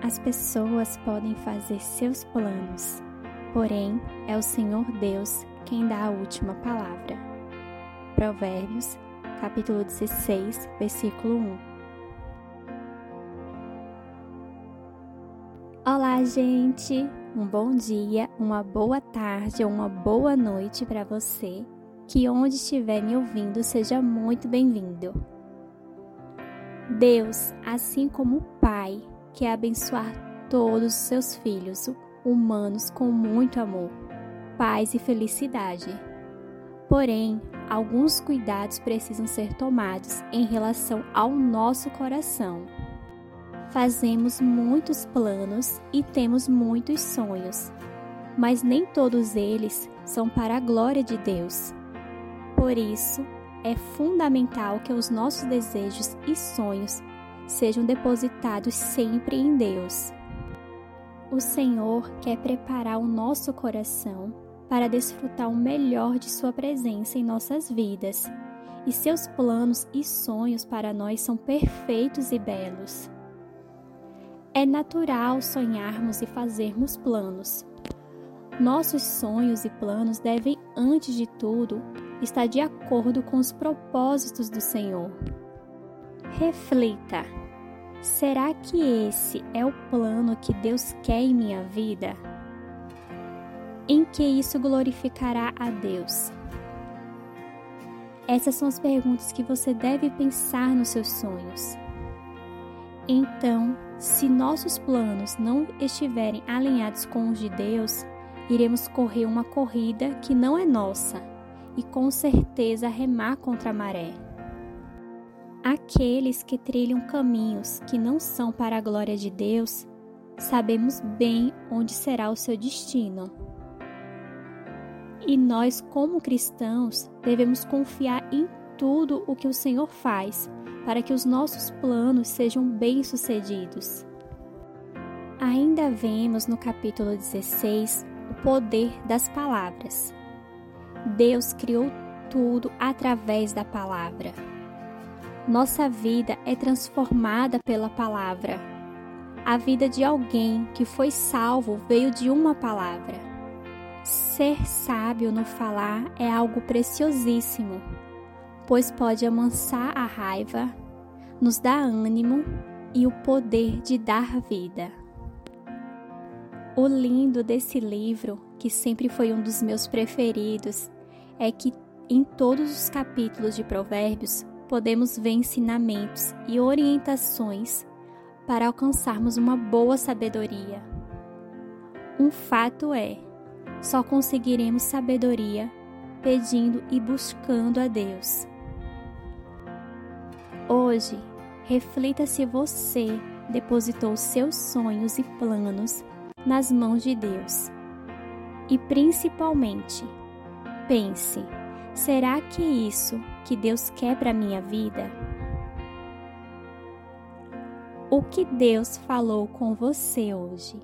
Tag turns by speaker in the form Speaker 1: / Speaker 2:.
Speaker 1: As pessoas podem fazer seus planos, porém é o Senhor Deus quem dá a última palavra. Provérbios, capítulo 16, versículo 1. Olá, gente! Um bom dia, uma boa tarde ou uma boa noite para você. Que onde estiver me ouvindo seja muito bem-vindo. Deus, assim como o Pai, quer abençoar todos os seus filhos humanos com muito amor, paz e felicidade. Porém, alguns cuidados precisam ser tomados em relação ao nosso coração. Fazemos muitos planos e temos muitos sonhos, mas nem todos eles são para a glória de Deus. Por isso, é fundamental que os nossos desejos e sonhos sejam depositados sempre em Deus. O Senhor quer preparar o nosso coração para desfrutar o melhor de Sua presença em nossas vidas, e seus planos e sonhos para nós são perfeitos e belos. É natural sonharmos e fazermos planos. Nossos sonhos e planos devem, antes de tudo, está de acordo com os propósitos do Senhor. Reflita: será que esse é o plano que Deus quer em minha vida? Em que isso glorificará a Deus? Essas são as perguntas que você deve pensar nos seus sonhos. Então, se nossos planos não estiverem alinhados com os de Deus, iremos correr uma corrida que não é nossa e com certeza remar contra a maré. Aqueles que trilham caminhos que não são para a glória de Deus, sabemos bem onde será o seu destino. E nós, como cristãos, devemos confiar em tudo o que o Senhor faz para que os nossos planos sejam bem-sucedidos. Ainda vemos no capítulo 16 o poder das palavras. Deus criou tudo através da palavra. Nossa vida é transformada pela palavra. A vida de alguém que foi salvo veio de uma palavra. Ser sábio no falar é algo preciosíssimo, pois pode amansar a raiva, nos dá ânimo e o poder de dar vida. O lindo desse livro, que sempre foi um dos meus preferidos, é que em todos os capítulos de Provérbios podemos ver ensinamentos e orientações para alcançarmos uma boa sabedoria. Um fato é, só conseguiremos sabedoria pedindo e buscando a Deus. Hoje, reflita se você depositou seus sonhos e planos nas mãos de Deus. E principalmente, pense: será que é isso que Deus quer para minha vida? O que Deus falou com você hoje?